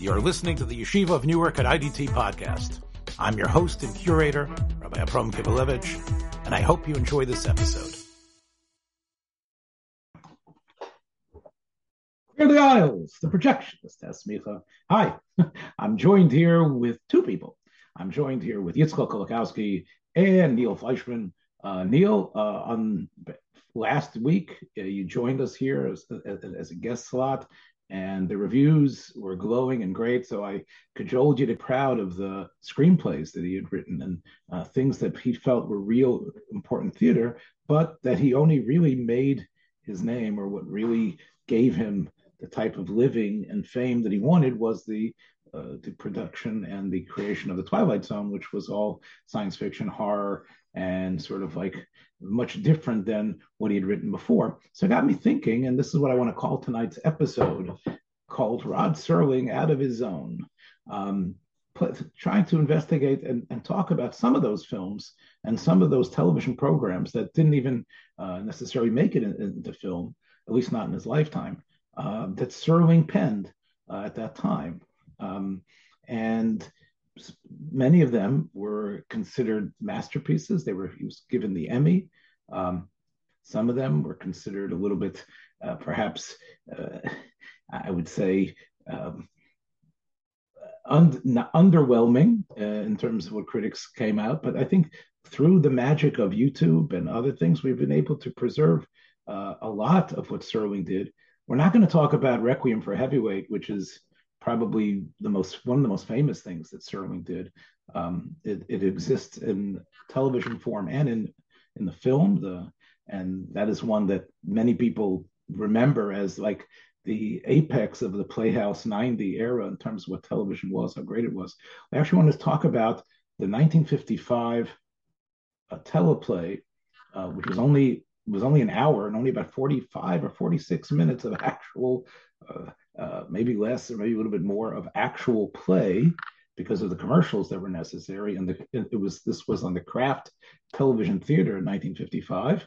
You're listening to the Yeshiva of Newark at IDT podcast. I'm your host and curator, Rabbi Abram Kibalevich, and I hope you enjoy this episode. Are the aisles, the projectionist, Esmicha. Hi, I'm joined here with two people. I'm joined here with Yitzchak Kolakowski and Neil Fleischman. Uh, Neil, uh, on last week, uh, you joined us here as, as, as, a guest slot, and the reviews were glowing and great. So I cajoled you to proud of the screenplays that he had written and uh, things that he felt were real important theater, but that he only really made his name or what really gave him the type of living and fame that he wanted was the uh, the production and the creation of the Twilight Zone, which was all science fiction, horror, and sort of like much different than what he had written before. So it got me thinking, and this is what I want to call tonight's episode called Rod Serling Out of His Zone. Um, put, trying to investigate and, and, talk about some of those films and some of those television programs that didn't even uh, necessarily make it in, into film, at least not in his lifetime, uh, that Serling penned uh, at that time. Um, and many of them were considered masterpieces. They were he was given the Emmy. Um, some of them were considered a little bit, uh, perhaps, uh, I would say, um, un- underwhelming uh, in terms of what critics came out. But I think through the magic of YouTube and other things, we've been able to preserve uh, a lot of what Serling did. We're not going to talk about Requiem for Heavyweight, which is probably the most one of the most famous things that Serling did. Um, it, it, exists in television form and in in the film. The and that is one that many people remember as like the apex of the Playhouse 90 era in terms of what television was, how great it was. I actually want to talk about the 1955 uh, teleplay, uh, which was only was only an hour and only about 45 or 46 minutes of actual uh, uh, maybe less or maybe a little bit more of actual play because of the commercials that were necessary. And the, it was this was on the Kraft Television Theater in 1955,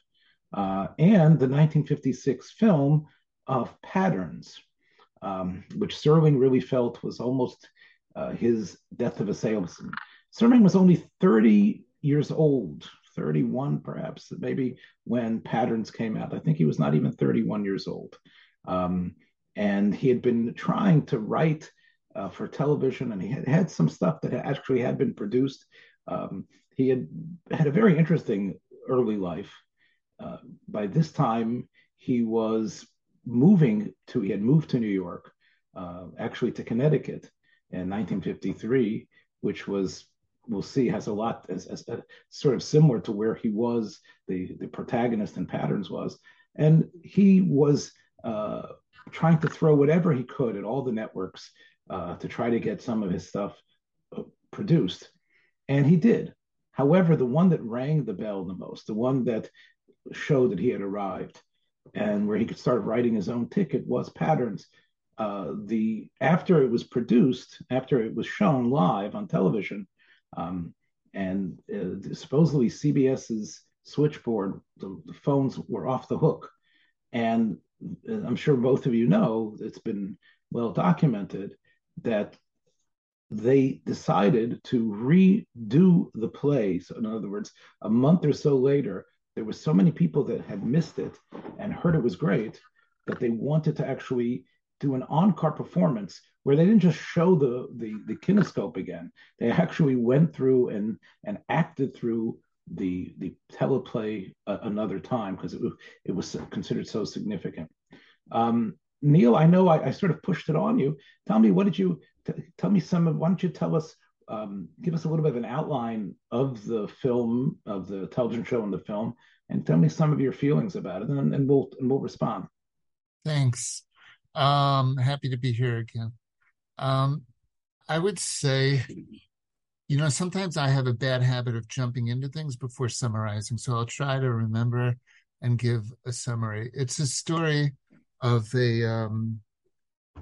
uh, and the 1956 film of Patterns, um, which Serling really felt was almost uh, his death of a salesman. Serling was only 30 years old, 31 perhaps, maybe when Patterns came out. I think he was not even 31 years old. Um, and he had been trying to write uh, for television, and he had had some stuff that actually had been produced. Um, he had had a very interesting early life. Uh, by this time, he was moving to. He had moved to New York, uh, actually to Connecticut, in 1953, which was we'll see has a lot as, as a, sort of similar to where he was the the protagonist in patterns was and he was uh, trying to throw whatever he could at all the networks uh, to try to get some of his stuff uh, produced. And he did. However, the one that rang the bell the most, the one that showed that he had arrived and where he could start writing his own ticket was Patterns. Uh, the after it was produced, after it was shown live on television, um, and uh, supposedly CBS's switchboard, the, the, phones were off the hook, and I'm sure both of you know, it's been well documented that they decided to redo the play. So, in other words, a month or so later, there were so many people that had missed it and heard it was great that they wanted to actually do an encore performance where they didn't just show the the, the kinescope again. They actually went through and and acted through the the teleplay uh, another time because it, it was considered so significant. Um, Neil, I know I, I, sort of pushed it on you. Tell me, what did you tell me? Some of why don't you tell us, um, give us a little bit of an outline of the film, of the television show and the film, and tell me some of your feelings about it, and, and we'll and we'll respond. Thanks. Um, happy to be here again. Um, I would say you know, sometimes I have a bad habit of jumping into things before summarizing. So I'll try to remember and give a summary. It's a story of a um,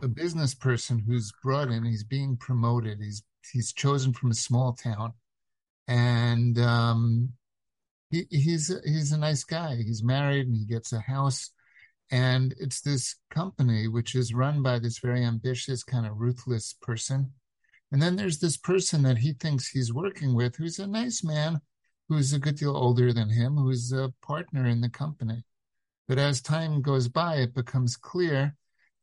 a business person who's brought in. He's being promoted. He's he's chosen from a small town, and um, he, he's he's a nice guy. He's married and he gets a house, And it's this company which is run by this very ambitious, kind of ruthless person. And then there's this person that he thinks he's working with who's a nice man, who's a good deal older than him, who's a partner in the company. But as time goes by, it becomes clear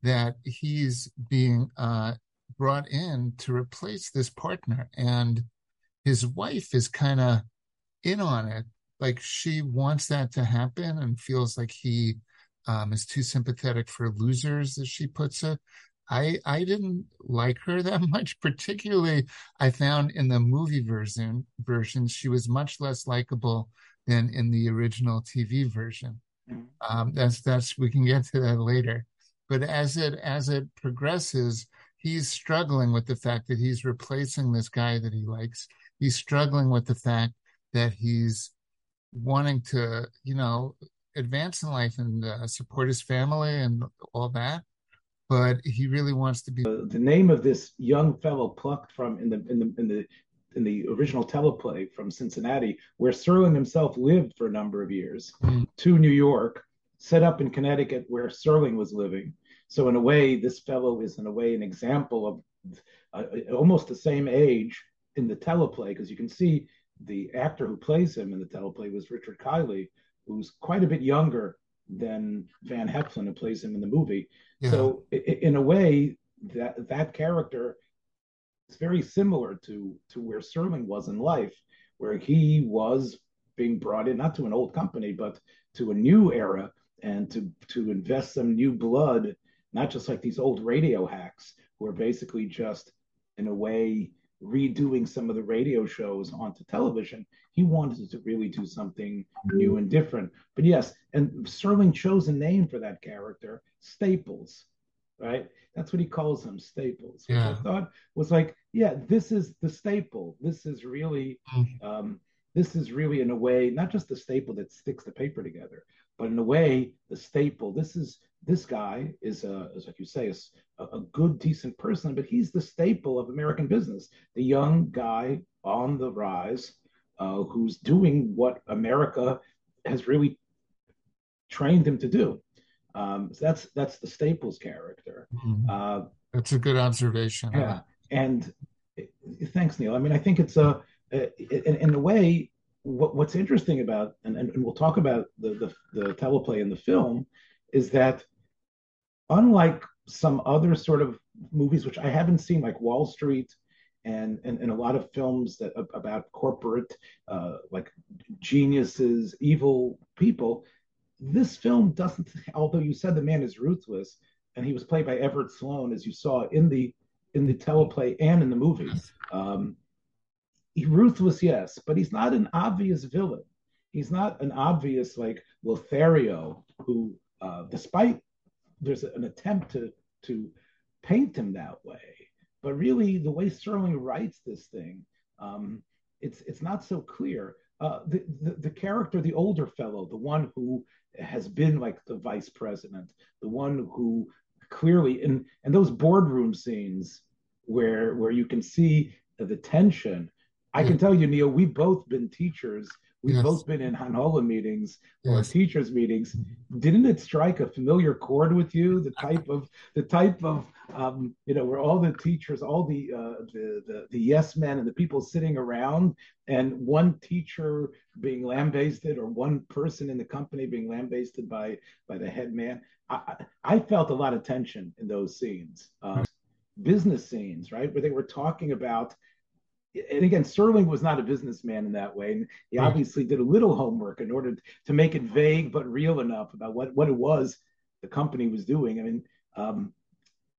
that he's being uh, brought in to replace this partner. And his wife is kind of in on it. Like she wants that to happen and feels like he um, is too sympathetic for losers, as she puts it. I I didn't like her that much. Particularly, I found in the movie version version she was much less likable than in the original TV version. Mm-hmm. Um, that's that's we can get to that later. But as it as it progresses, he's struggling with the fact that he's replacing this guy that he likes. He's struggling with the fact that he's wanting to, you know, advance in life and uh, support his family and all that. But he really wants to be. The name of this young fellow plucked from in the in the in the in the original teleplay from Cincinnati, where Serling himself lived for a number of years, mm. to New York, set up in Connecticut where Serling was living. So in a way, this fellow is in a way an example of uh, almost the same age in the teleplay because you can see the actor who plays him in the teleplay was Richard Kiley, who's quite a bit younger than Van Heflin who plays him in the movie. Yeah. So in a way, that that character is very similar to to where Serling was in life, where he was being brought in not to an old company but to a new era and to to invest some new blood, not just like these old radio hacks who are basically just in a way redoing some of the radio shows onto television. He wanted to really do something new and different. But yes, and Sterling chose a name for that character, Staples, right? That's what he calls him, Staples. Yeah. I thought was like, yeah, this is the staple. This is really, mm-hmm. um, this is really in a way not just the staple that sticks the paper together, but in a way the staple. This is this guy is, a, is like you say, is a, a good, decent person, but he's the staple of American business. The young guy on the rise uh, who's doing what America has really trained him to do. Um, so that's that's the Staples character. Mm-hmm. Uh, that's a good observation. Yeah, and thanks, Neil. I mean, I think it's a in, in a way what, what's interesting about, and, and, we'll talk about the, the, the teleplay in the film, is that unlike some other sort of movies which I haven't seen, like Wall Street and and, and a lot of films that about corporate uh, like geniuses, evil people, this film doesn't. Although you said the man is ruthless, and he was played by Everett Sloane, as you saw in the in the teleplay and in the movie. Um, he, ruthless, yes, but he's not an obvious villain. He's not an obvious like Lothario, who, uh, despite there's an attempt to to paint him that way, but really the way Sterling writes this thing, um, it's it's not so clear. Uh, the, the, the character, the older fellow, the one who has been like the vice president, the one who clearly in and those boardroom scenes where where you can see the tension. I can tell you, Neil, we've both been teachers We've yes. both been in Hanhola meetings or yes. teachers meetings. Didn't it strike a familiar chord with you? The type of the type of um, you know where all the teachers, all the, uh, the the the yes men and the people sitting around, and one teacher being lambasted or one person in the company being lambasted by by the head man. I, I felt a lot of tension in those scenes. Um, business scenes, right, where they were talking about and again, Sterling was not a businessman in that way. And he right. obviously did a little homework in order to make it vague but real enough about what, what it was the company was doing. I mean, um,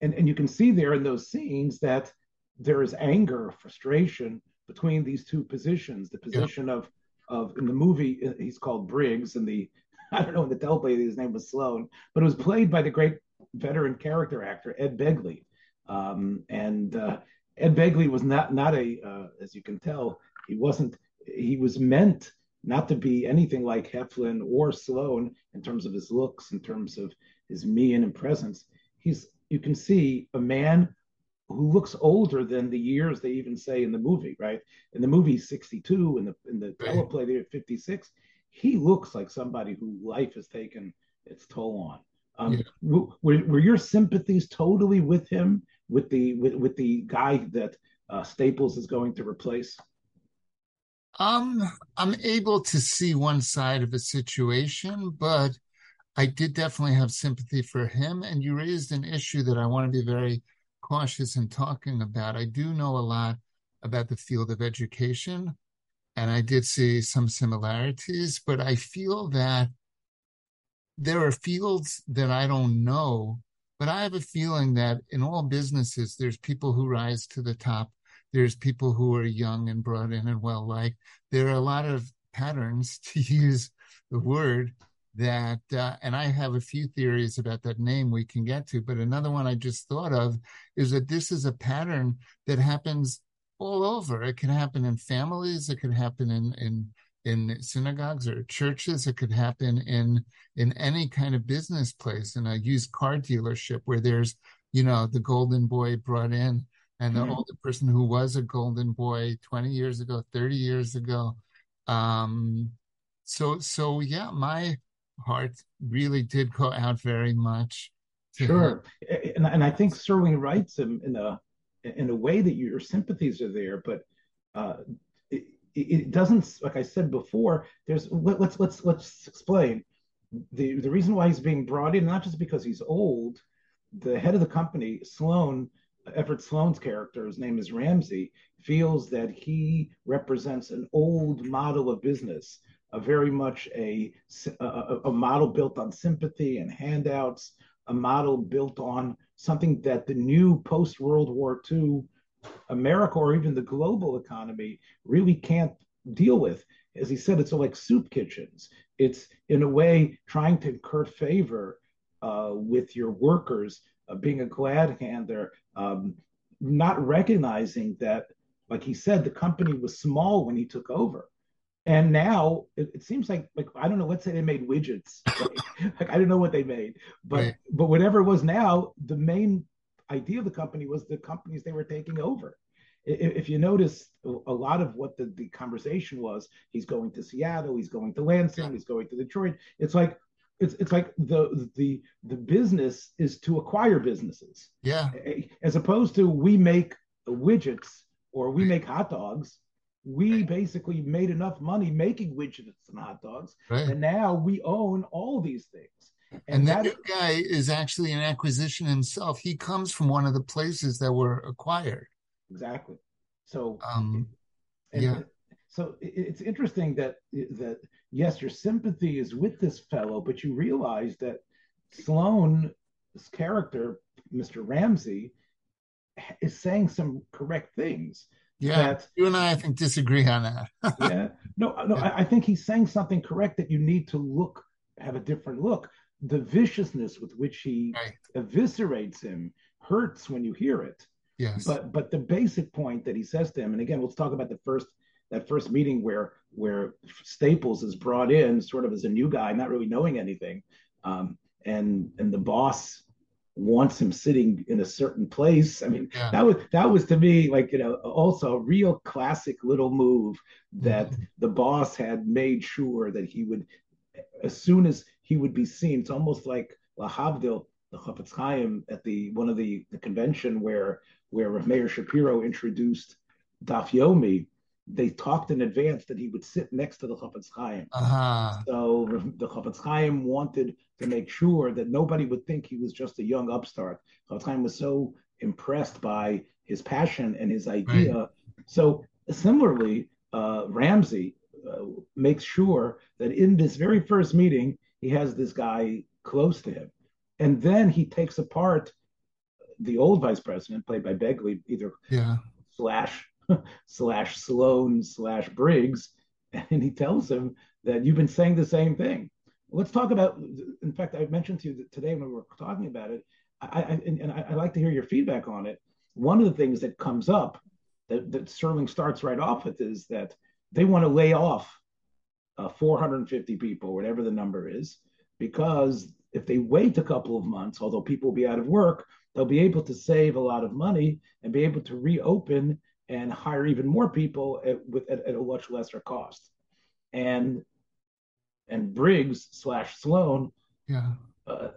and, and you can see there in those scenes that there is anger, frustration between these two positions. The position yeah. of of in the movie uh, he's called Briggs, and the I don't know in the teleplay his name was Sloane, but it was played by the great veteran character actor Ed Begley. Um, and uh, Ed Begley was not not a, uh, as you can tell, he wasn't. He was meant not to be anything like Heflin or Sloane in terms of his looks, in terms of his mien and presence. He's you can see a man who looks older than the years they even say in the movie, right? In the movie, 62, in the in the teleplay, they're 56. He looks like somebody who life has taken its toll on. Um, Yeah. were, were your sympathies totally with him, with the with, with the guy that uh, Staples is going to replace? Um, I'm able to see one side of a situation, but I did definitely have sympathy for him. And you raised an issue that I want to be very cautious in talking about. I do know a lot about the field of education, and I did see some similarities, but I feel that there are fields that I don't know, but I have a feeling that in all businesses, there's people who rise to the top. There's people who are young and brought in and well liked. There are a lot of patterns, to use the word, that, uh, and I have a few theories about that name we can get to, but another one I just thought of is that this is a pattern that happens all over. It can happen in families, it can happen in, in, in synagogues or churches, it could happen in in any kind of business place, in a used car dealership where there's, you know, the golden boy brought in and the Mhm. older person who was a golden boy 20 years ago, 30 years ago. Um, so so yeah, my heart really did go out very much to him. Sure, and, and I think Serling writes him in a in a way that your sympathies are there, but uh, it, doesn't. Like I said before, there's let, let's let's let's explain the the reason why he's being brought in, not just because he's old. The head of the company, Sloane, Everett Sloane's character, his name is Ramsey, feels that he represents an old model of business, a very much a a, a model built on sympathy and handouts, a model built on something that the new post World War II America or even the global economy really can't deal with. As he said, it's like soup kitchens. It's in a way trying to incur favor uh, with your workers, uh, being a glad hander, um, not recognizing that, like he said, the company was small when he took over. And now it, it seems like like I don't know. Let's say they made widgets. Right? like I don't know what they made, but Right. but whatever it was now, the main idea of the company was the companies they were taking over. If you notice, a lot of what the, the conversation was, he's going to Seattle, he's going to Lansing, he's going to Detroit. It's like it's it's like the the the business is to acquire businesses Yeah, as opposed to we make widgets or we make hot dogs. We basically made enough money making widgets and hot dogs, right. and now we own all these things. And that guy is actually an acquisition himself. He comes from one of the places that were acquired. exactly. So Um, yeah. so it's interesting that that yes, your sympathy is with this fellow, but you realize that Sloane's character, Mr. Ramsey, is saying some correct things. Yeah, That you and I, I think, disagree on that. yeah, no, no, Yeah. I, I think he's saying something correct that you need to look, have a different look. The viciousness with which he Right. eviscerates him hurts when you hear it. Yes. But but the basic point that he says to him, and again, let's talk about the first that first meeting where where Staples is brought in sort of as a new guy, not really knowing anything, um, and and the boss wants him sitting in a certain place. I mean, Yeah. that was that was to me like you know also a real classic little move that Mhm. the boss had made sure that he would as soon as he would be seen. It's almost like Lahavdil, the Chafetz Chaim at the one of the, the convention where where Meir Shapiro introduced Daf Yomi. They talked in advance that he would sit next to the Chafetz Chaim. Uh-huh. So the Chafetz Chaim wanted to make sure that nobody would think he was just a young upstart. Chafetz Chaim was so impressed by his passion and his idea. So similarly, uh, Ramsey uh, makes sure that in this very first meeting, he has this guy close to him. And then he takes apart the old vice president, played by Begley, either Yeah. slash slash Sloan slash Briggs, and he tells him that you've been saying the same thing. Let's talk about. In fact, I mentioned to you that today when we were talking about it, I, I and, and I, I'd like to hear your feedback on it. One of the things that comes up that, that Sterling starts right off with is that they want to lay off uh, 450 people, whatever the number is, because if they wait a couple of months, although people will be out of work, they'll be able to save a lot of money and be able to reopen and hire even more people at, with, at, at a much lesser cost. And and Briggs slash Sloan Yeah. uh,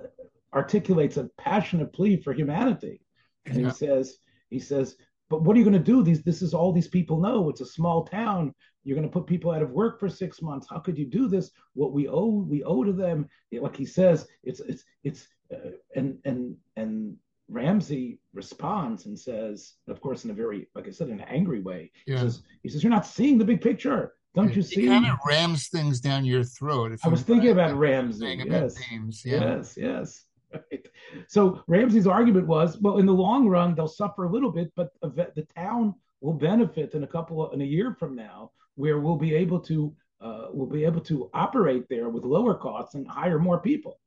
articulates a passionate plea for humanity, and yeah. he says, he says, but what are you going to do? These, this is all these people know. It's a small town. You're going to put people out of work for six months. How could you do this? What we owe, we owe to them. Like he says, it's it's it's uh, and and and Ramsey responds and says, of course, in a very, like I said, in an angry way. Yeah. He says, he says, you're not seeing the big picture. Don't you see? He kind of rams things down your throat. I was thinking about Ramsey. Yes. About yeah. Yes, yes. Right. So Ramsey's argument was, well, in the long run, they'll suffer a little bit, but the town will benefit in a couple of in a year from now, where we'll be able to uh, we'll be able to operate there with lower costs and hire more people.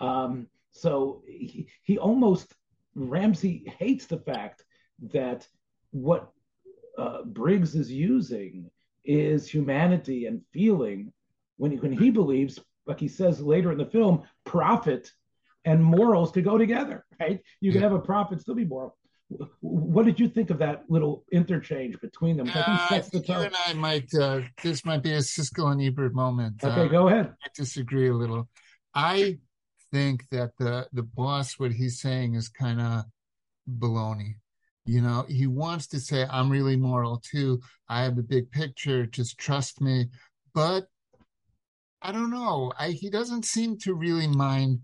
Um, so he, he almost Ramsey hates the fact that what uh, Briggs is using is humanity and feeling when he, when he believes, like he says later in the film, profit and morals could go together, right? You can have a profit still be moral. What did you think of that little interchange between them? Uh, I think, the you and I might uh, this might be a Siskel and Ebert moment. Okay, uh, go ahead. I disagree a little. I think that the the boss, what he's saying is kind of baloney. You know, he wants to say, I'm really moral too. I have the big picture. Just trust me. But I don't know. I, he doesn't seem to really mind,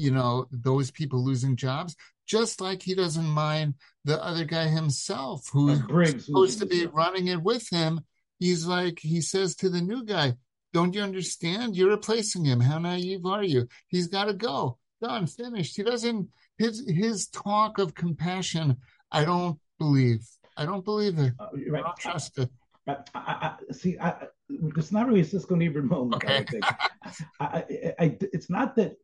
you know, those people losing jobs, just like he doesn't mind the other guy himself who's supposed to be running it with him. He's like, he says to the new guy, don't you understand? You're replacing him. How naive are you? He's got to go. Done, finished. He doesn't, his, his talk of compassion I don't believe. I don't believe it. Uh, right. I don't trust it. I, I, I, see, it's not really a and Ebert moment. Okay. I, it's not that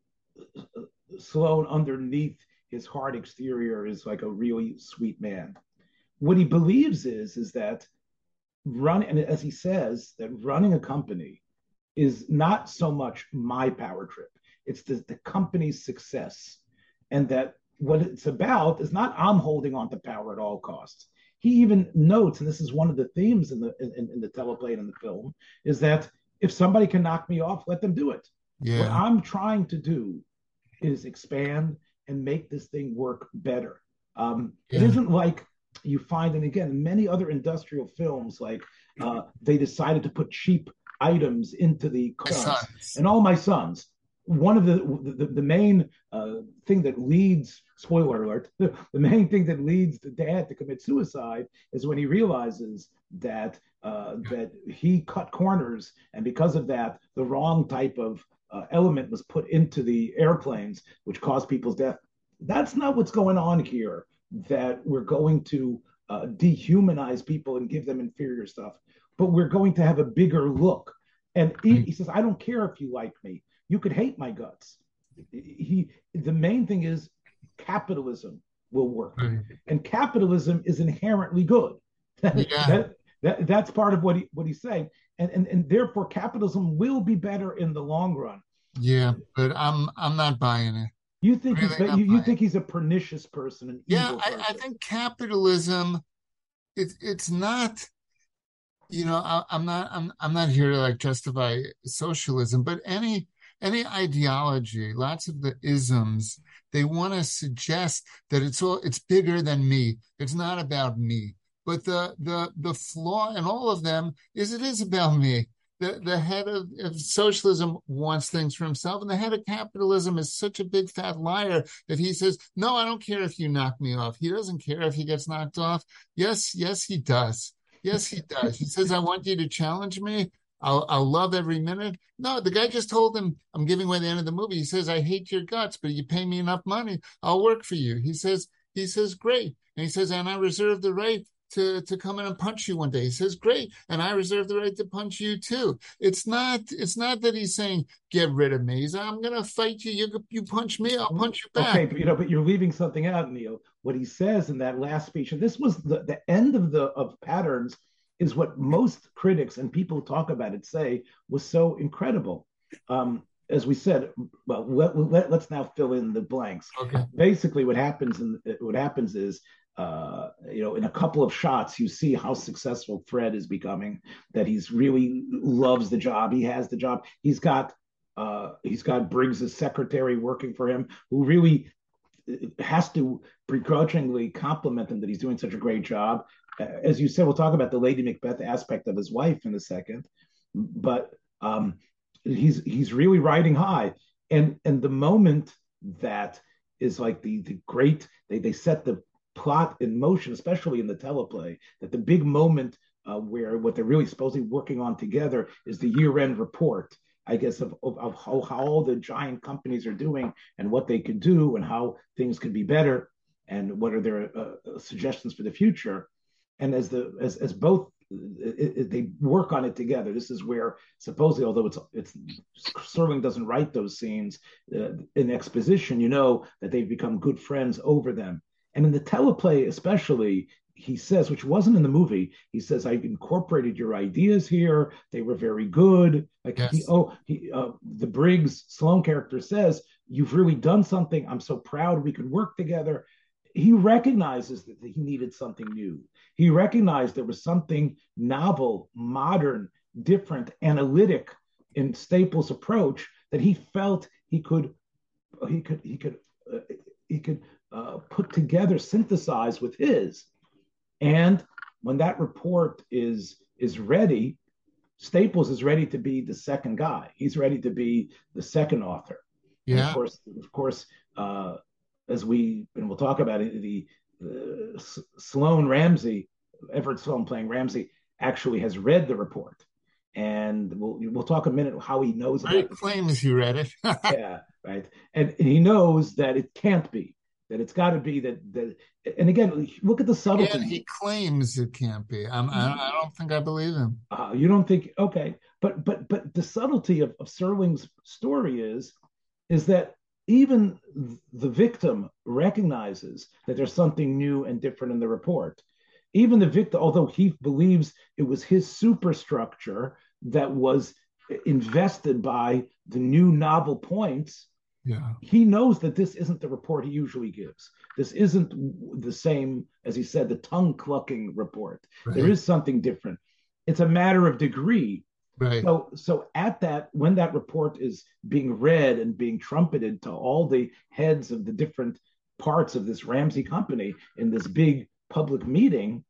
Sloane underneath his hard exterior is like a really sweet man. What he believes is is that run and as he says, that running a company is not so much my power trip; it's the, the company's success, and that what it's about is not I'm holding on to power at all costs. He even notes, and this is one of the themes in the in, in the teleplay and in the film, is that if somebody can knock me off, let them do it. Yeah. What I'm trying to do is expand and make this thing work better. Um, yeah. It isn't like you find, and again, many other industrial films, like uh, they decided to put cheap items into the cars. And all my sons, one of the the, the main uh, thing that leads spoiler alert the, the main thing that leads the dad to commit suicide is when he realizes that uh, that he cut corners and because of that the wrong type of uh, element was put into the airplanes which caused people's death that's not what's going on here that we're going to uh, dehumanize people and give them inferior stuff but we're going to have a bigger look and he, he says i don't care if you like me you could hate my guts. He the main thing is capitalism will work, and capitalism is inherently good. Yeah. that, that, that's part of what he what he's saying, and, and and therefore capitalism will be better in the long run. Yeah, but I'm I'm not buying it. You think really he's you, you think he's a pernicious person? yeah, person. I, I, think capitalism. It's it's not. You know, I, I'm not. I'm I'm not here to like justify socialism, but any any ideology, lots of the isms, they want to suggest that it's all it's bigger than me. It's not about me. But the the the flaw in all of them is it is about me. The the head of, of socialism wants things for himself, and the head of capitalism is such a big fat liar that he says, No, I don't care if you knock me off. He doesn't care if he gets knocked off. Yes, yes, he does. Yes, he does. He says, I want you to challenge me. I'll, I'll love every minute. No, the guy just told him, I'm giving away the end of the movie. He says, I hate your guts, but you pay me enough money. I'll work for you. He says, he says, great. And he says, and I reserve the right to, to come in and punch you one day. He says, great. And I reserve the right to punch you too. It's not, it's not that he's saying, get rid of me. He's, I'm going to fight you. You, you punch me. I'll punch you back. Okay. But, you know, but you're leaving something out, Neil. What he says in that last speech, and this was the, the end of the, of patterns is what most critics and people talk about it say was so incredible. Um, as we said, well, let, let, us now fill in the blanks. Okay. Basically, what happens in what happens is, uh, you know, in a couple of shots, you see how successful Fred is becoming. That he's really loves the job. He has the job. He's got Uh, he's got Briggs's secretary working for him, who really has to begrudgingly compliment him that he's doing such a great job. As you said, we'll talk about the Lady Macbeth aspect of his wife in a second, but um, he's he's really riding high. And and the moment that is like the the great they they set the plot in motion, especially in the teleplay, that the big moment uh, where what they're really supposedly working on together is the year end report I guess, of, of, of how, how all the giant companies are doing and what they could do and how things could be better and what are their uh, suggestions for the future. And as the as as both it, it, they work on it together. This is where supposedly, although it's it's Serling doesn't write those scenes uh, in exposition, you know that they've become good friends over them. And in the teleplay, especially, he says, which wasn't in the movie, he says, I've incorporated your ideas here. They were very good. Like, yes. he, oh, he, uh, the Briggs Sloan character says, You've really done something. I'm so proud we could work together. He recognizes that he needed something new. He recognized there was something novel, modern, different, analytic in Staples' approach that he felt he could, he could, he could, uh, he could uh, put together, synthesize with his. And when that report is is ready, Staples is ready to be the second guy. He's ready to be the second author. Yeah. And of course, of course, uh, as we and we'll talk about it, the, the Sloan Ramsey, Everett Sloane playing Ramsey, actually has read the report, and we'll we'll talk a minute how he knows. He claims you read it. yeah, right, and, and he knows that it can't be that it's got to be that that and again look at the subtlety he claims it can't be. I'm, i don't think i believe him. Uh, you don't think okay but but but the subtlety of, of serling's story is is that even the victim recognizes that there's something new and different in the report. Even the victim although he believes it was his superstructure that was invested by the new novel points yeah. He knows that this isn't the report he usually gives. This isn't the same, as he said, the tongue clucking report. Right. There is something different. It's a matter of degree. Right. So, so at that, when that report is being read and being trumpeted to all the heads of the different parts of this Ramsey company in this big public meeting,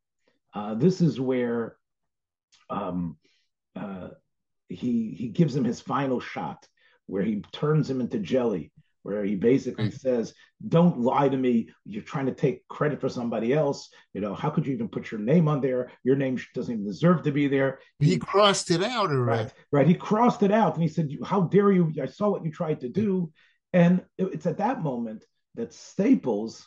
uh, this is where um, uh, he he gives him his final shot where he turns him into jelly, where he basically says, Don't lie to me. You're trying to take credit for somebody else. You know, how could you even put your name on there? Your name doesn't even deserve to be there. He, he crossed it out already. Right, right. He crossed it out and he said, How dare you? I saw what you tried to do. And it's at that moment that Staples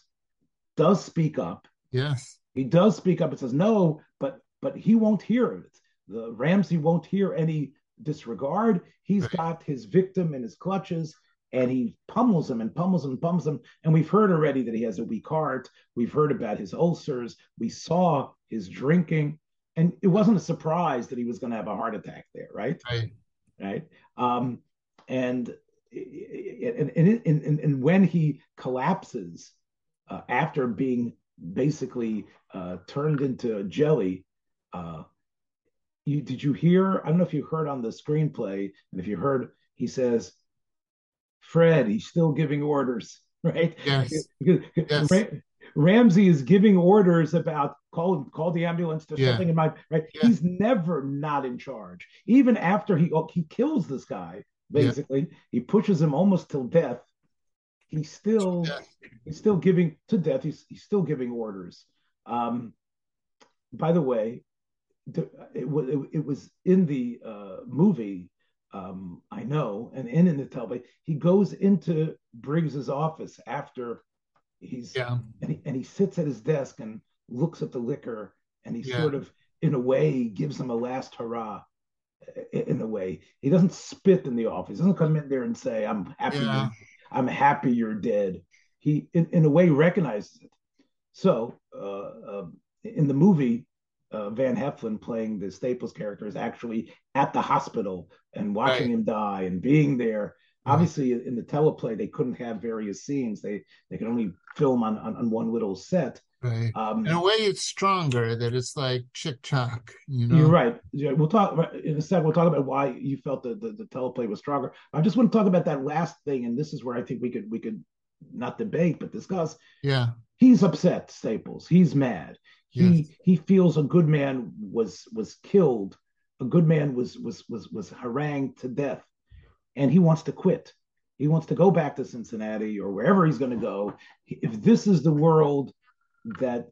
does speak up. Yes. He does speak up and says, No, but but he won't hear it. The Ramsey won't hear any disregard. He's got his victim in his clutches and he pummels him and pummels him and pummels him. And we've heard already that he has a weak heart. We've heard about his ulcers. We saw his drinking. And it wasn't a surprise that he was going to have a heart attack there, right? Right. Right. Um, and, and, and, and, and, when he collapses uh, after being basically uh, turned into jelly, uh, you did you hear? I don't know if you heard on the screenplay, and if you heard, he says, "Fred, he's still giving orders." Right? Yes. yes. Ramsey is giving orders about call call the ambulance to yeah. something in my right. Yeah. He's never not in charge. Even after he oh, he kills this guy, basically, yeah. he pushes him almost till death. He's still he's still giving to death. He's he's still giving orders. Um, by the way, it, it, it was in the uh, movie, um, I know, and in, in the teleplay, he goes into Briggs's office after he's yeah. and he, and he sits at his desk and looks at the liquor and he yeah. sort of in a way gives him a last hurrah in a way he doesn't spit in the office he doesn't come in there and say i'm happy yeah. i'm happy you're dead he in, in a way recognizes it so uh, uh, in the movie uh, Van Heflin playing the Staples character is actually at the hospital and watching right. him die and being there. Obviously, in the teleplay, they couldn't have various scenes. They they could only film on on, on one little set. Right. Um, in a way, it's stronger. That it's like chick chock. You know. You're right. Yeah, we'll talk in a second. We'll talk about why you felt the, the the teleplay was stronger. I just want to talk about that last thing, and this is where I think we could we could not debate but discuss. Yeah. He's upset, Staples. He's mad. He yes. he feels a good man was was killed. A good man was was was was harangued to death and he wants to quit. He wants to go back to Cincinnati or wherever he's going to go. If this is the world that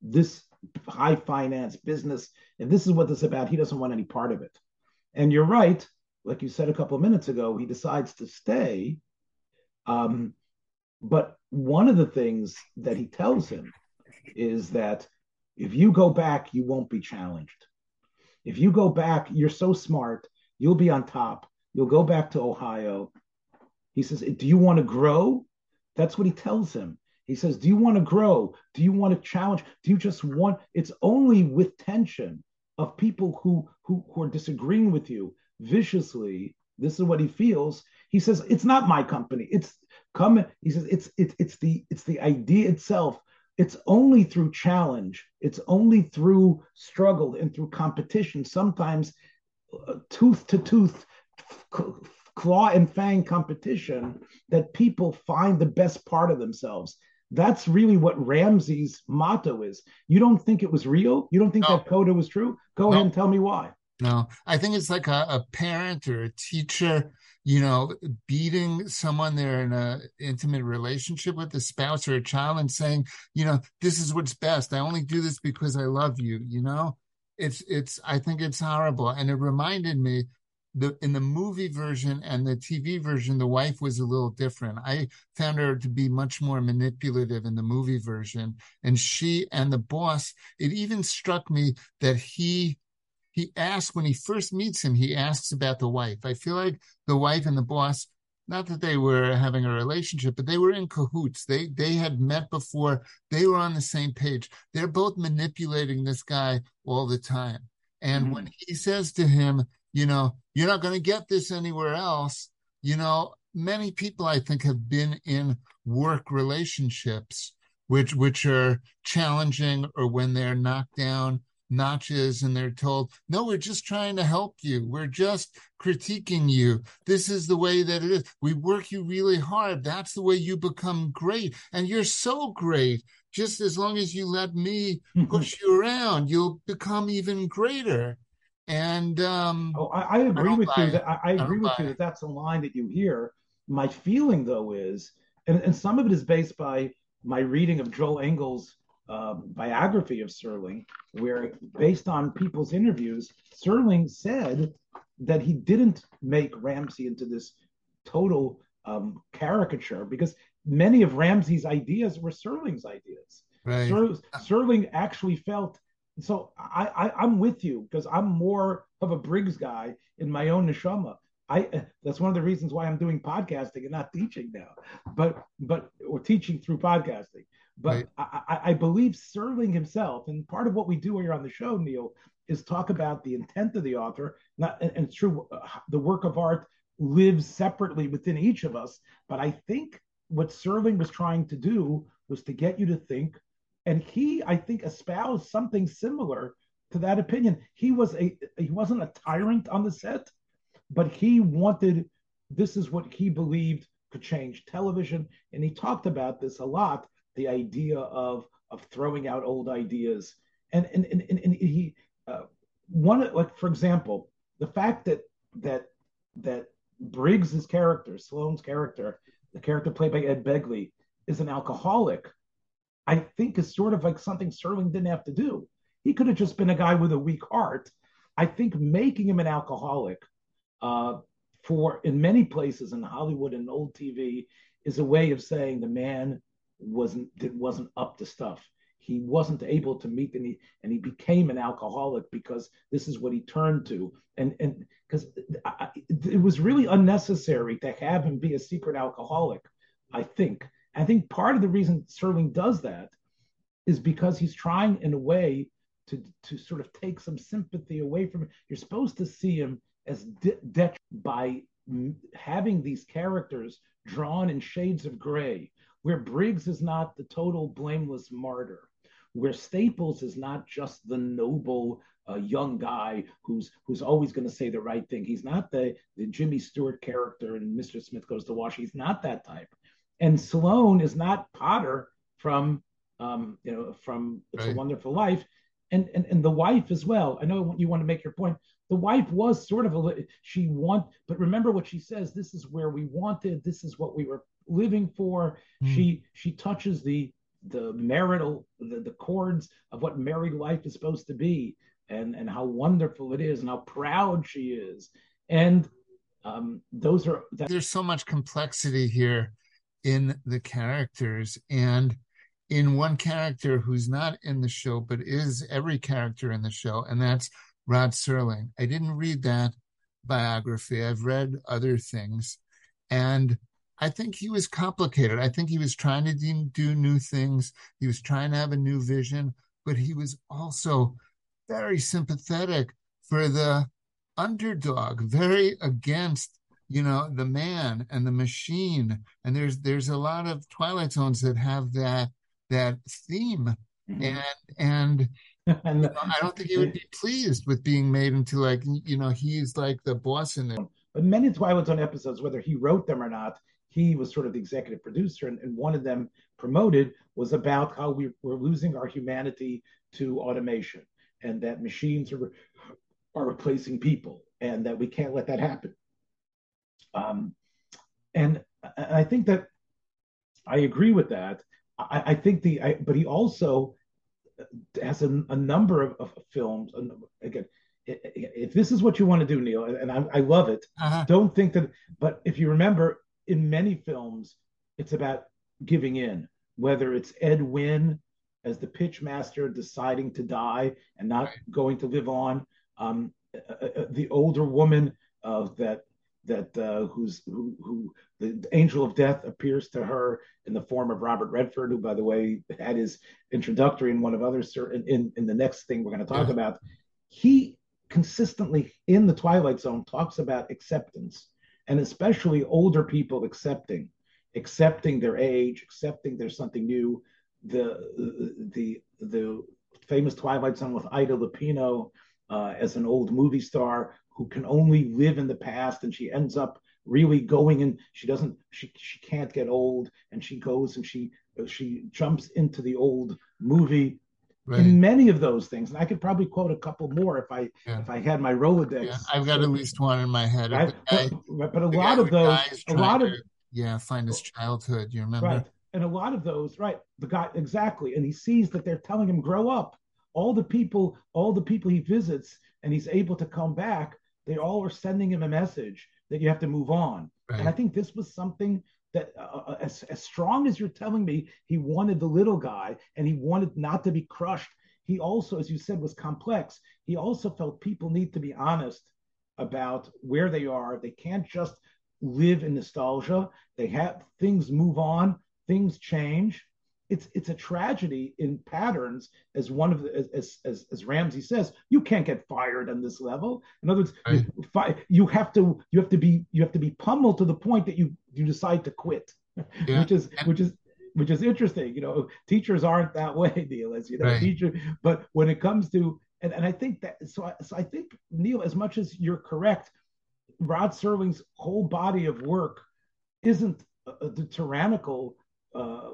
this high finance business, if this is what this is about, he doesn't want any part of it. And you're right, like you said a couple of minutes ago, he decides to stay. Um, but one of the things that he tells him is that if you go back, you won't be challenged. If you go back, you're so smart, you'll be on top. You'll go back to Ohio. He says, Do you want to grow? That's what he tells him. He says, Do you want to grow? Do you want to challenge? Do you just want it's only with tension of people who who, who are disagreeing with you viciously. This is what he feels. He says, It's not my company. It's come. He says, it's it's it's the it's the idea itself. It's only through challenge. It's only through struggle and through competition. Sometimes uh, tooth to tooth claw and fang competition that people find the best part of themselves. That's really what Ramsey's motto is. You don't think it was real? You don't think no. that coda was true? Go no. ahead and tell me why. No, I think it's like a, a, parent or a teacher, you know, beating someone they're in a intimate relationship with, a spouse or a child, and saying, you know, this is what's best. I only do this because I love you. You know, it's it's. I think it's horrible, and it reminded me the in the movie version and the TV version, the wife was a little different. I found her to be much more manipulative in the movie version, and she and the boss. It even struck me that he he asks when he first meets him. He asks about the wife. I feel like the wife and the boss. Not that they were having a relationship, but they were in cahoots. They they had met before. They were on the same page. They're both manipulating this guy all the time. And mm-hmm. when he says to him, you know, you're not going to get this anywhere else. You know, many people I think have been in work relationships which which are challenging or when they're knocked down notches and they're told no we're just trying to help you. We're just critiquing you. This is the way that it is. We work you really hard. That's the way you become great. And you're so great. Just as long as you let me push you around you'll become even greater. And um, oh, I, I agree I with you. That, I, I agree with you that that's a line that you hear. My feeling though is, and, and some of it is based by my reading of Joel Engel's uh, biography of Serling, where based on people's interviews, Serling said that he didn't make Ramsey into this total um, caricature because many of Ramsey's ideas were Serling's ideas. Right. Ser- Serling actually felt so I, I am with you because I'm more of a Briggs guy in my own neshama. I that's one of the reasons why I'm doing podcasting and not teaching now, but but or teaching through podcasting. But right. I, I believe Serling himself, and part of what we do here on the show, Neil, is talk about the intent of the author. Not and, and it's true, uh, the work of art lives separately within each of us. But I think what Serling was trying to do was to get you to think and he i think espoused something similar to that opinion he was a he wasn't a tyrant on the set but he wanted this is what he believed could change television and he talked about this a lot the idea of of throwing out old ideas and and and, and, he uh, one like for example the fact that that that briggs's character sloan's character the character played by ed begley is an alcoholic I think is sort of like something Serling didn't have to do. He could have just been a guy with a weak heart. I think making him an alcoholic uh, for in many places in Hollywood and old TV is a way of saying the man wasn't wasn't up to stuff. He wasn't able to meet and he and he became an alcoholic because this is what he turned to. And and because it was really unnecessary to have him be a secret alcoholic. I think I think part of the reason Serling does that is because he's trying in a way to to sort of take some sympathy away from it. You're supposed to see him as de- by having these characters drawn in shades of gray, where Briggs is not the total blameless martyr, where Staples is not just the noble uh, young guy who's who's always going to say the right thing. He's not the the Jimmy Stewart character and Mr. Smith Goes to Wash. He's not that type. And Sloane is not Potter from um, you know from It's right. a Wonderful Life, and, and and the wife as well. I know you want to make your point. The wife was sort of a she want, but remember what she says. This is where we wanted. This is what we were living for. Mm. She she touches the the marital the, the chords of what married life is supposed to be and and how wonderful it is and how proud she is and um, those are that- there's so much complexity here in the characters and in one character who's not in the show but is every character in the show and that's rod serling i didn't read that biography i've read other things and I think he was complicated. I think he was trying to do new things. He was trying to have a new vision, but he was also very sympathetic for the underdog, very against, you know, the man and the machine. And there's there's a lot of Twilight Zones that have that that theme. Mm-hmm. And and and you know, I don't think he would be pleased with being made into like you know he's like the boss in there. But many Twilight Zone episodes, whether he wrote them or not, he was sort of the executive producer, and, and one of them promoted was about how we were losing our humanity to automation, and that machines are are replacing people, and that we can't let that happen. Um, and I think that I agree with that. I, I think the, I, but he also has a, a number of, of, films. Again, if this is what you want to do, Neil, and I, I love it, uh-huh. don't think that. But if you remember, in many films, it's about giving in, whether it's Ed Wynn as the pitch master deciding to die and not right. going to live on, um, uh, uh, the older woman uh, that that uh, who's who, who the angel of death appears to her in the form of Robert Redford, who by the way had his introductory in one of others in, in, in the next thing we're going to talk yeah. about. He consistently in the Twilight Zone talks about acceptance and especially older people accepting accepting their age accepting there's something new. The the the famous twilight zone with ida lupino uh, as an old movie star who can only live in the past and she ends up really going and she doesn't she she can't get old and she goes and she she jumps into the old movie Right. in many of those things. And I could probably quote a couple more if I yeah. if I had my Rolodex. Yeah, I've got at least one in my head. Right? Guy, but, but, a lot of those, a lot of yeah, find his childhood. You remember? Right. And a lot of those, right? The guy exactly, and he sees that they're telling him grow up. All the people, all the people he visits, and he's able to come back. They all are sending him a message that you have to move on. Right. And I think this was something that uh, uh, as, as strong as you're telling me he wanted the little guy and he wanted not to be crushed. He also as you said was complex. He also felt people need to be honest about where they are. They can't just live in nostalgia. They have things move on. Things change it's it's a tragedy in patterns as one of the as as as Ramsey says you can't get fired on this level in other words right. you, fi- you have to you have to be you have to be pummeled to the point that you you decide to quit yeah. which is which is which is interesting you know teachers aren't that way Neil as you know right. teacher but when it comes to and, and I think that so I, so I think Neil as much as you're correct Rod Serling's whole body of work isn't uh, uh, the tyrannical uh,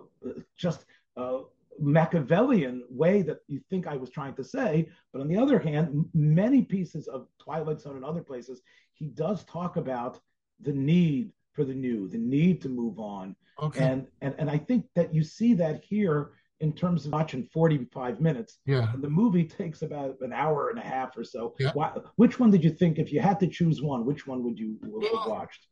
just uh, Machiavellian way that you think I was trying to say. But on the other hand, many pieces of Twilight Zone and other places, he does talk about the need for the new, the need to move on. Okay. And and and I think that you see that here in terms of watching 45 minutes. Yeah. And the movie takes about an hour and a half or so. Yeah. Why, which one did you think, if you had to choose one, which one would you have watched?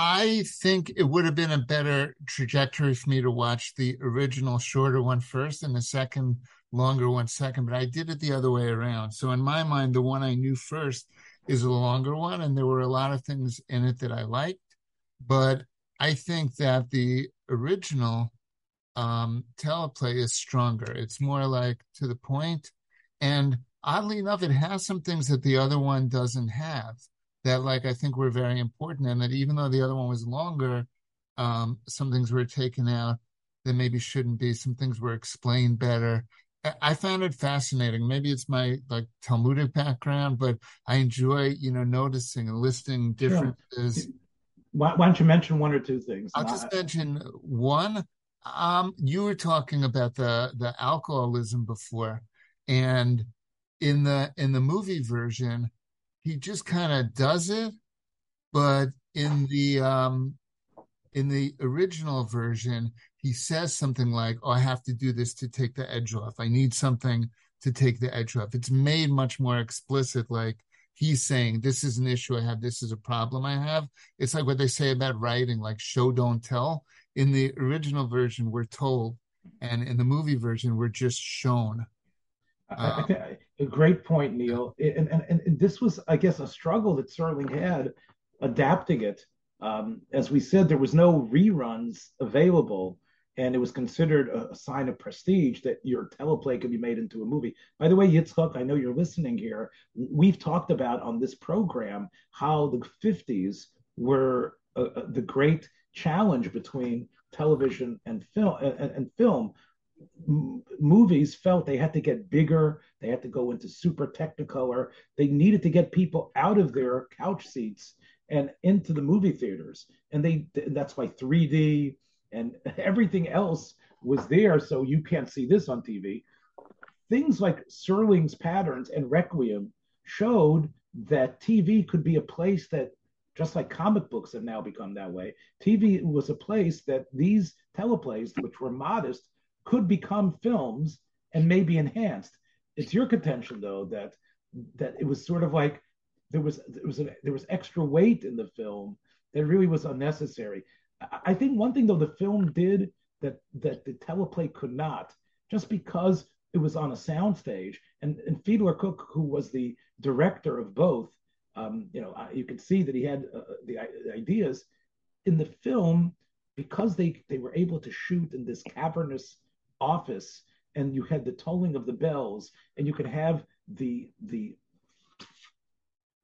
I think it would have been a better trajectory for me to watch the original shorter one first and the second longer one second, but I did it the other way around. So in my mind, the one I knew first is a longer one, and there were a lot of things in it that I liked. But I think that the original um, teleplay is stronger. It's more like to the point, and oddly enough, it has some things that the other one doesn't have that like I think were very important, and that even though the other one was longer, um, some things were taken out that maybe shouldn't be. Some things were explained better. I found it fascinating. Maybe it's my like Talmudic background, but I enjoy, you know, noticing and listing differences. Sure. Why, why, don't you mention one or two things? I'll just mention one. Um, you were talking about the the alcoholism before, and in the in the movie version, he just kind of does it, but in the um in the original version, he says something like, "Oh, I have to do this to take the edge off. I need something to take the edge off." It's made much more explicit, like he's saying, "This is an issue I have. This is a problem I have." It's like what they say about writing, like "show don't tell." In the original version, we're told, and in the movie version, we're just shown. Um, a great point, Neil. And, and, and this was, I guess, a struggle that Serling had adapting it. Um, as we said, there was no reruns available, and it was considered a, a, sign of prestige that your teleplay could be made into a movie. By the way, Yitzchak, I know you're listening here. We've talked about on this program how the 50s were uh, uh, the great challenge between television and film and, and film movies felt they had to get bigger, they had to go into super technicolor, they needed to get people out of their couch seats and into the movie theaters, and they that's why 3D and everything else was there, so you can't see this on TV. Things like Serling's patterns and Requiem showed that TV could be a place that just like comic books have now become that way. TV was a place that these teleplays, which were modest, could become films and maybe enhanced. It's your contention though that that it was sort of like there was there was a, there was extra weight in the film that really was unnecessary. I think one thing though the film did that that the teleplay could not, just because it was on a soundstage, and and Fielder Cook, who was the director of both, um, you know, you could see that he had uh, the, the ideas in the film because they they were able to shoot in this cavernous office and you had the tolling of the bells and you could have the the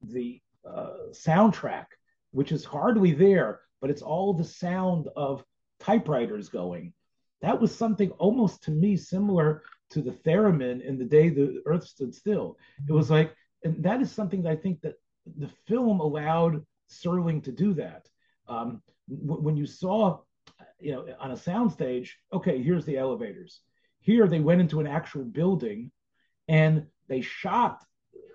the uh, soundtrack which is hardly there but it's all the sound of typewriters going. That was something almost to me similar to the theremin in the day the earth stood still. It was like and that is something that i think that the film allowed serling to do that. Um, w- when you saw you know, on a soundstage, okay, here's the elevators. Here they went into an actual building and they shot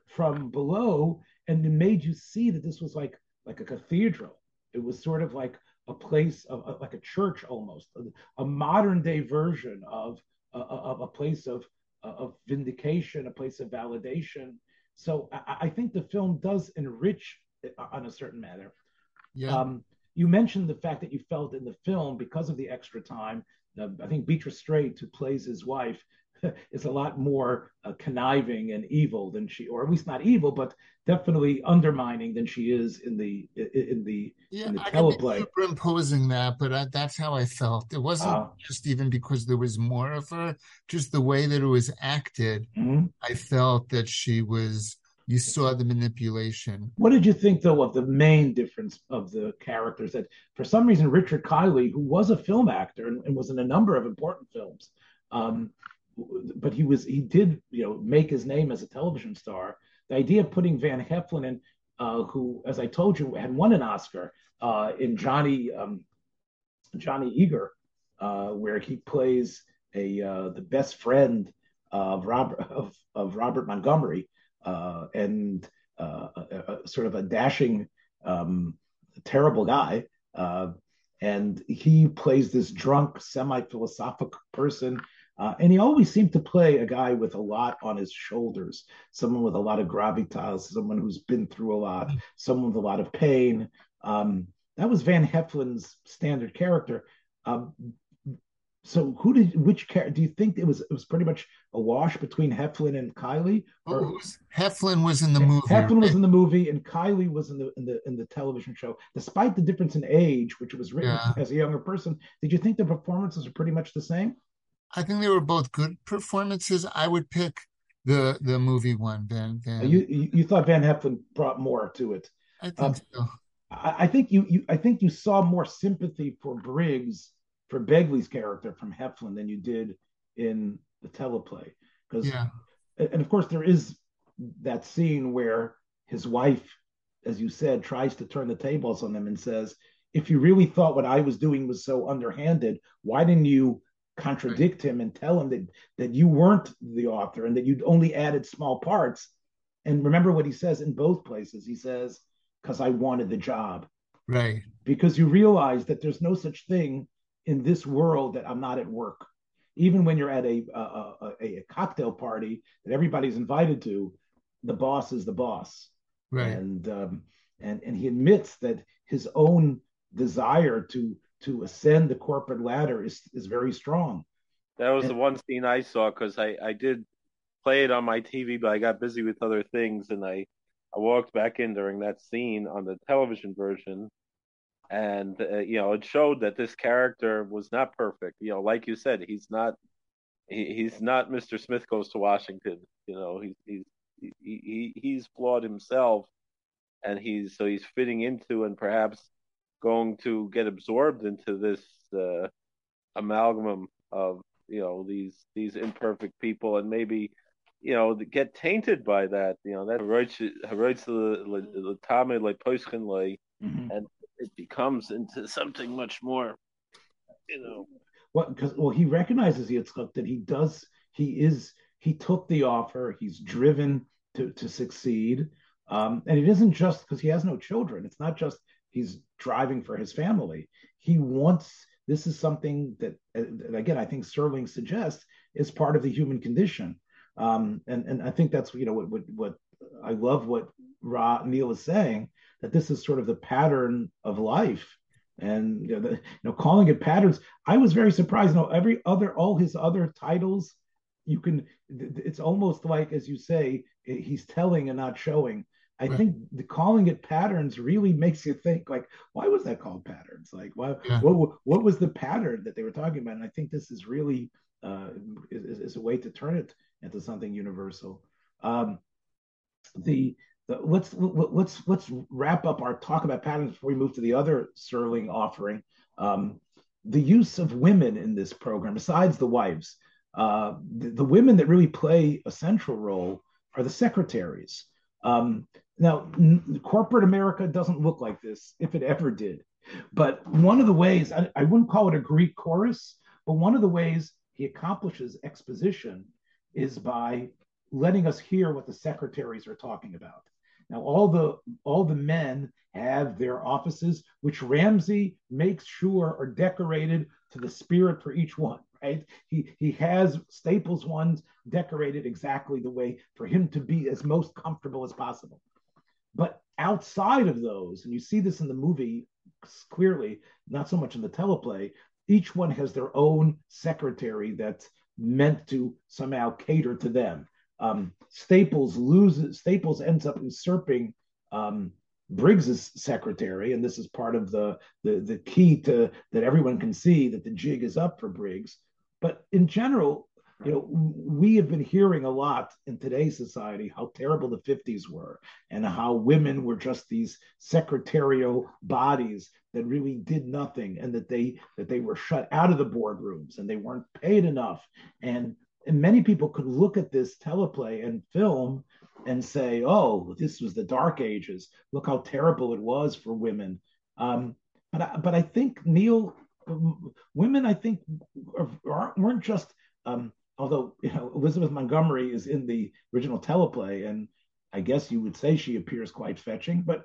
from below and it made you see that this was like like a cathedral. It was sort of like a place of like a church almost, a, a modern day version of, of a place of of vindication, a place of validation. So I, I think the film does enrich on a certain matter Yeah. Um, you mentioned the fact that you felt in the film because of the extra time. Uh, I think Beatrice Straight, who plays his wife, is a lot more uh, conniving and evil than she, or at least not evil, but definitely undermining than she is in the in the yeah, in the I teleplay. Superimposing that, but I, that's how I felt. It wasn't uh, just even because there was more of her, just the way that it was acted. Mm-hmm. I felt that she was you saw the manipulation. What did you think, though, of the main difference of the characters? That for some reason, Richard Kiley, who was a film actor and, and was in a number of important films, um, but he was he did you know make his name as a television star. The idea of putting Van Heflin in, uh, who, as I told you, had won an Oscar uh, in Johnny um, Johnny Eager, uh, where he plays a uh, the best friend of Robert of, of Robert Montgomery and uh, a, sort of a dashing, um, terrible guy. Uh, and he plays this drunk, semi-philosophic person. Uh, and he always seemed to play a guy with a lot on his shoulders, someone with a lot of gravitas, someone who's been through a lot, someone with a lot of pain. Um, that was Van Heflin's standard character. Um, so who did which character do you think it was it was pretty much a wash between Heflin and Kiley. Or, oh, Heflin was in the movie. Heflin right? was in the movie and Kiley was in the in the in the television show. Despite the difference in age, which was written yeah. as a younger person, did you think the performances were pretty much the same? I think they were both good performances. I would pick the the movie one, Van Van. You you thought Van Heflin brought more to it. I think um, so. I, I, think you, you I think you saw more sympathy for Briggs for Begley's character from Heflin than you did in the teleplay. Because yeah. and of course there is that scene where his wife, as you said, tries to turn the tables on them and says, if you really thought what I was doing was so underhanded, why didn't you contradict right. him and tell him that that you weren't the author and that you'd only added small parts? And remember what he says in both places. He says, because I wanted the job. Right. Because you realize that there's no such thing in this world that I'm not at work. Even when you're at a, a, a, a cocktail party that everybody's invited to, the boss is the boss. Right. And um, and and he admits that his own desire to to ascend the corporate ladder is is very strong. That was and, the one scene I saw because I I did play it on my TV, but I got busy with other things, and I I walked back in during that scene on the television version, and uh, you know it showed that this character was not perfect. You know, like you said, he's not he, he's not Mr. Smith goes to Washington. You know, he's he's he, he he's flawed himself, and he's so he's fitting into and perhaps going to get absorbed into this uh, amalgam of you know these these imperfect people and maybe you know get tainted by that you know that mm-hmm. and it becomes into something much more you know well because well he recognizes Yitzchak that he does he is he took the offer he's driven to to succeed um, and it isn't just because he has no children it's not just he's driving for his family. He wants this is something that, again, I think Serling suggests is part of the human condition. Um, and, and I think that's, you know, what, what, what I love what Ra Neil is saying, that this is sort of the pattern of life. And you know, the, you know, calling it patterns, I was very surprised. You know, every other, all his other titles, you can. It's almost like, as you say, he's telling and not showing. I right. think the calling it patterns really makes you think like, why was that called patterns? Like, why, yeah. what, what was the pattern that they were talking about? And I think this is really uh, is, is a way to turn it into something universal. Um, the, the let's let's let's wrap up our talk about patterns before we move to the other Serling offering. Um, the use of women in this program, besides the wives, uh, the, the, women that really play a central role are the secretaries. Um, now, n- corporate America doesn't look like this, if it ever did. But one of the ways, I, I wouldn't call it a Greek chorus, but one of the ways he accomplishes exposition is by letting us hear what the secretaries are talking about. Now, all the all the men have their offices, which Ramsey makes sure are decorated to the spirit for each one. Right? He he has Staples ones decorated exactly the way for him to be as most comfortable as possible. But outside of those, and you see this in the movie clearly, not so much in the teleplay, each one has their own secretary that's meant to somehow cater to them. Um, Staples loses, Staples ends up usurping um, Briggs's secretary, and this is part of the, the the key to that everyone can see that the jig is up for Briggs. But in general, you know, we have been hearing a lot in today's society how terrible the 50s were and how women were just these secretarial bodies that really did nothing and that they that they were shut out of the boardrooms and they weren't paid enough and and many people could look at this teleplay and film and say oh this was the dark ages look how terrible it was for women um, but I, but I think Neil women I think are, weren't just um, although you know Elizabeth Montgomery is in the original teleplay, and I guess you would say she appears quite fetching, but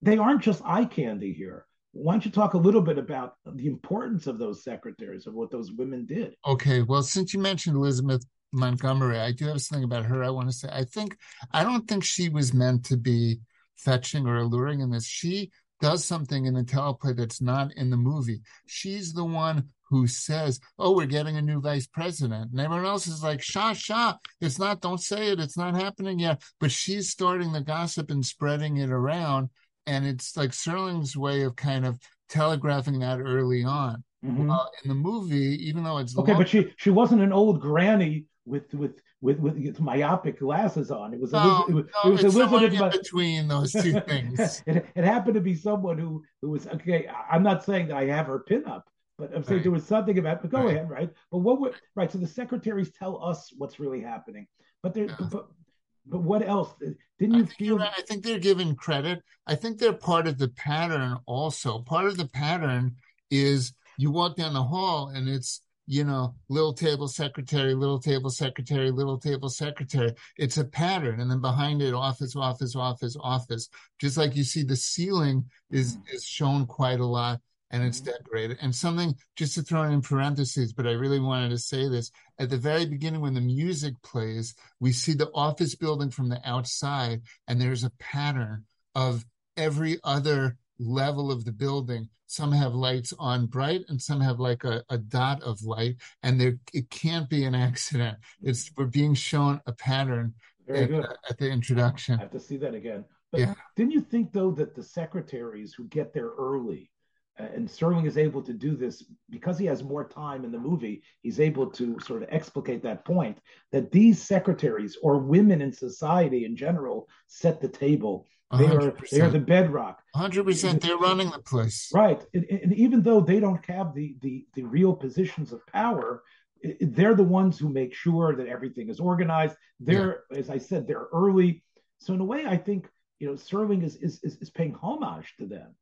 they aren't just eye candy here. Why don't you talk a little bit about the importance of those secretaries of what those women did? Okay, well, since you mentioned Elizabeth Montgomery, I do have something about her I want to say. I think I don't think she was meant to be fetching or alluring in this. She does something in the teleplay that's not in the movie. She's the one who says, "Oh, we're getting a new vice president," and everyone else is like, "Shah, shah! It's not. Don't say it. It's not happening yet." But she's starting the gossip and spreading it around, and it's like Serling's way of kind of telegraphing that early on. Mm-hmm. Uh, in the movie, even though it's okay, long- but she she wasn't an old granny with with with with myopic glasses on. It was, no, it was, no, it was Elizabeth in between those two things. it, it, happened to be someone who who was okay. I'm not saying that I have her pin up, but I'm saying right. there was something about. But go right. ahead, right? But what would right? So the secretaries tell us what's really happening, but there. Yeah. But, but what else? Didn't you feel? Right. I think they're given credit. I think they're part of the pattern. Also, part of the pattern is you walk down the hall and it's you know, little table secretary, little table secretary, little table secretary. It's a pattern. And then behind it, office, office, office, office. Just like you see the ceiling is mm-hmm. is shown quite a lot and it's mm-hmm. decorated. And something just to throw in parentheses, but I really wanted to say this. At the very beginning, when the music plays, we see the office building from the outside, and there's a pattern of every other level of the building some have lights on bright and some have like a, a dot of light and there it can't be an accident it's we're being shown a pattern at, uh, at, the introduction i have to see that again but yeah. didn't you think though that the secretaries who get there early and Serling is able to do this because he has more time in the movie. He's able to sort of explicate that point that these secretaries or women in society in general set the table they 100%. are they are the bedrock. Hundred percent. They're running the place. Right, and, and, even though they don't have the the the real positions of power, they're the ones who make sure that everything is organized. They're, yeah. as I said, they're early. So in a way, I think you know, Serling is is is, is paying homage to them.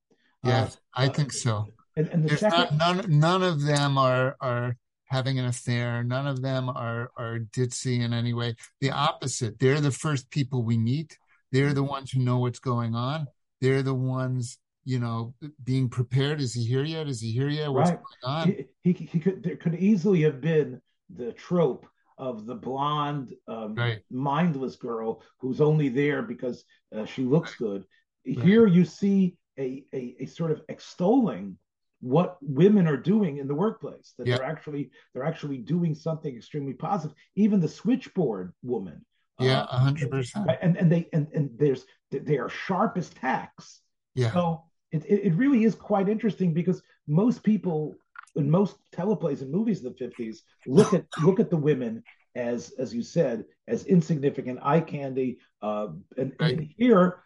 Yeah, uh, I think so. And, and the second, not, none none of them are are having an affair. None of them are are ditzy in any way. The opposite. They're the first people we meet they're the ones who know what's going on. They're the ones, you know, being prepared. Is he here yet? Is he here yet? What's right. going on? He, he, he could there could easily have been the trope of the blonde, um, right. mindless girl who's only there because uh, she looks good. Right. Here you see a, a, a sort of extolling what women are doing in the workplace that they're actually they're actually doing something extremely positive even the switchboard woman yeah, uh, hundred percent. And and they and and there's they are sharp as tacks. Yeah. So it, it really is quite interesting because most people in most teleplays and movies in the fifties look at look at the women as as you said as insignificant eye candy. Uh, and, right. and here,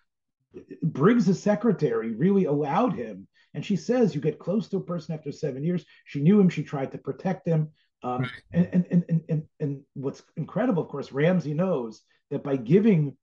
Briggs' secretary really allowed him. And she says, you get close to a person after seven years. She knew him. She tried to protect him. Um, right. and, and, and, and, and what's incredible, of course, Ramsey knows that by giving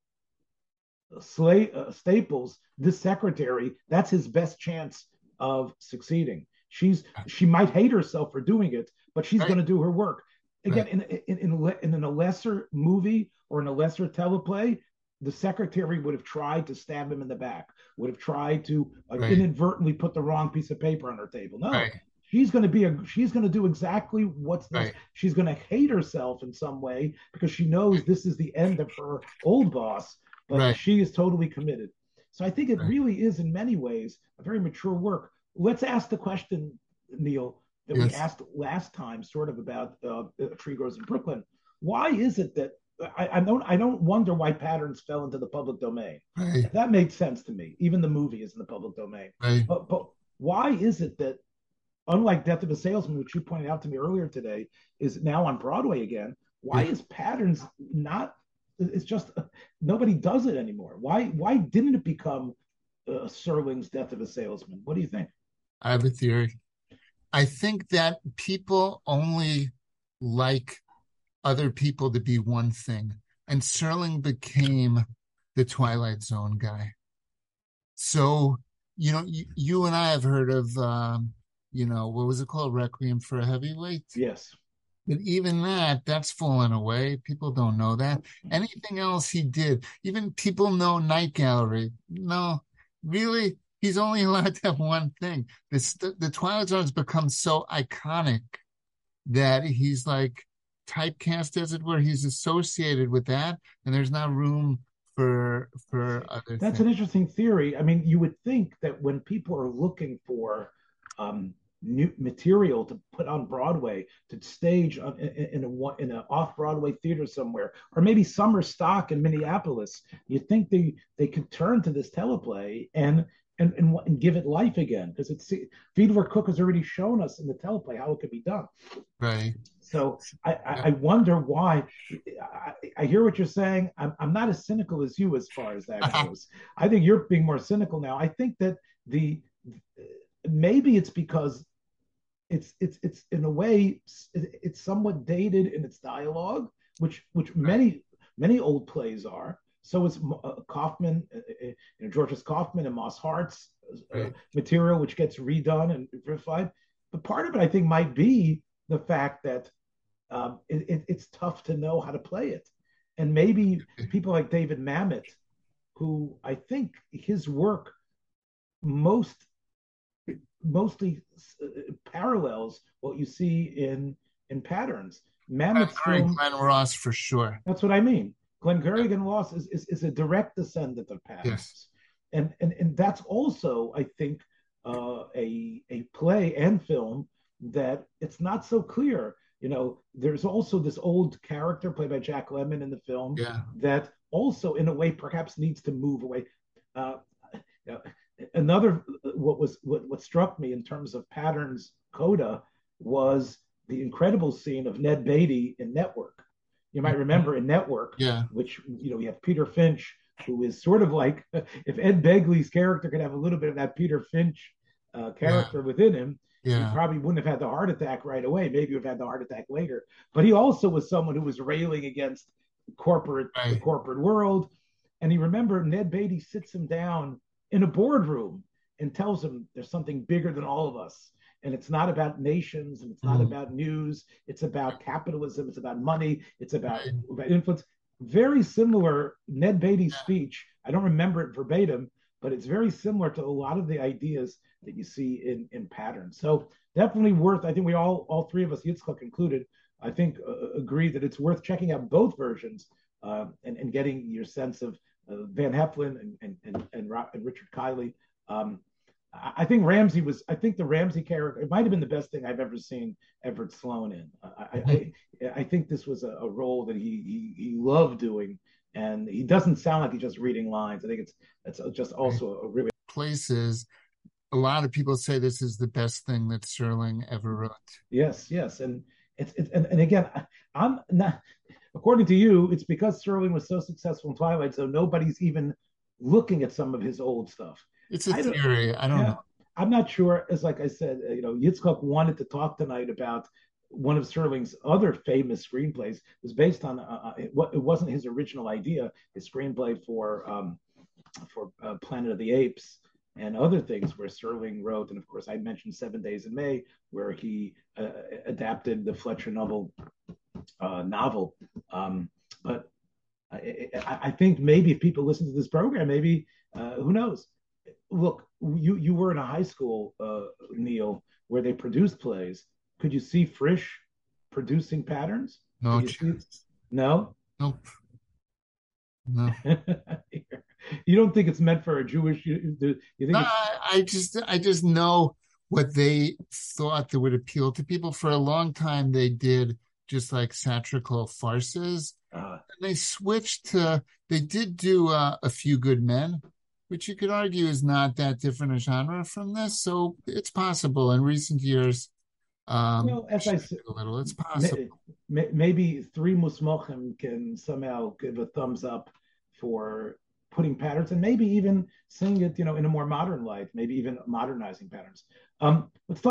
Slay, uh, Staples this secretary, that's his best chance of succeeding. She's she might hate herself for doing it, but she's right. going to do her work. Again, right. in, in, in, in a lesser movie or in a lesser teleplay, the secretary would have tried to stab him in the back, would have tried to uh, right. inadvertently put the wrong piece of paper on her table. No, right she's going to be a she's going to do exactly what's right. she's going to hate herself in some way because she knows this is the end of her old boss but she is totally committed so i think it really is in many ways a very mature work let's ask the question neil that yes. we asked last time sort of about uh, tree grows in brooklyn why is it that I, I, don't I don't wonder why patterns fell into the public domain. Right. That made sense to me. Even the movie is in the public domain. Right. But but why is it that unlike Death of a Salesman, which you pointed out to me earlier today, is now on Broadway again. Why is Patterns not? It's just nobody does it anymore. Why? Why didn't it become uh, Serling's Death of a Salesman? What do you think? I have a theory. I think that people only like other people to be one thing, and Serling became the Twilight Zone guy. So you know, you, you and I have heard of um, you know, what was it called? Requiem for a Heavyweight? Yes. But even that, that's fallen away. People don't know that. Anything else he did, even people know Night Gallery. No, really, he's only allowed to have one thing. This, the, the Twilight Zone has become so iconic that he's like typecast, as it were. He's associated with that, and there's not room for for other. That's things. an interesting theory. I mean, you would think that when people are looking for um, new material to put on Broadway to stage on, in, in a in an off Broadway theater somewhere, or maybe summer stock in Minneapolis. you'd think they they could turn to this teleplay and and, and, and give it life again because it's Fielder Cook has already shown us in the teleplay how it could be done. Right. So I, I, I wonder why. I, I, hear what you're saying. I'm, I'm not as cynical as you as far as that goes. I think you're being more cynical now. I think that the maybe it's because it's it's it's in a way it's somewhat dated in its dialogue, which which many many old plays are. So it's uh, Kaufman, uh, uh, you know, George S. Kaufman and Moss Hart's right. material, which gets redone and verified. But part of it, I think, might be the fact that um, it, it, it's tough to know how to play it. And maybe people like David Mamet, who I think his work most mostly parallels what you see in in patterns. Mamet's film, Glenn Ross for sure. That's what I mean. Glengarry Glen Ross is, is, is a direct descendant of patterns. Yes. And, and and that's also, I think, uh, a a play and film that it's not so clear. You know, there's also this old character played by Jack Lemmon in the film yeah. that also, in a way, perhaps needs to move away. Uh, you know, another what was what, what struck me in terms of patterns coda was the incredible scene of Ned Beatty in Network. You might remember in Network, yeah. which you know we have Peter Finch, who is sort of like if Ed Begley's character could have a little bit of that Peter Finch uh, character yeah. within him, yeah. he probably wouldn't have had the heart attack right away. Maybe he would have had the heart attack later. But he also was someone who was railing against corporate right. the corporate world. And he remember Ned Beatty sits him down in a boardroom and tells him there's something bigger than all of us. And it's not about nations and it's not mm. about news. It's about capitalism. It's about money. It's about, about influence. Very similar Ned Beatty's speech. I don't remember it verbatim, but it's very similar to a lot of the ideas that you see in, in patterns. So definitely worth, I think we all, all three of us, Yitzchak included, I think uh, agree that it's worth checking out both versions uh, and, and getting your sense of uh, Van Heflin and and and, and, and Richard Kiley. Um, I think Ramsey was. I think the Ramsey character. It might have been the best thing I've ever seen Everett Sloane in. I, I, mm-hmm. I think this was a, a role that he, he, he loved doing, and he doesn't sound like he's just reading lines. I think it's it's just also a really places. A lot of people say this is the best thing that Serling ever wrote. Yes, yes, and it's, it's and, and again, I'm not according to you, it's because Serling was so successful in Twilight, so nobody's even looking at some of his old stuff. It's a I theory. I don't yeah, know. I'm not sure. As like I said, uh, you know, Yitzchak wanted to talk tonight about one of Serling's other famous screenplays. It was based on uh, uh it, it, wasn't his original idea. His screenplay for um, for uh, Planet of the Apes and other things where Serling wrote, and of course I mentioned Seven Days in May, where he uh, adapted the Fletcher novel uh, novel. Um, but I, I, think maybe if people listen to this program, maybe uh, who knows? Look, you you were in a high school, uh, Neil, where they produced plays. Could you see Frisch producing patterns? No, you no, nope. No. you don't think it's meant for a Jewish? You, you think? No, I just I just know what they thought that would appeal to people. For a long time, they did just like satirical farces. Uh, and they switched to, they did do uh, A Few Good Men, which you could argue is not that different a genre from this. So it's possible in recent years. Um, well, as I said, a little, it's possible. May, maybe three musmochim can somehow give a thumbs up for putting patterns and maybe even seeing it, you know, in a more modern light, maybe even modernizing patterns. Um, let's talk.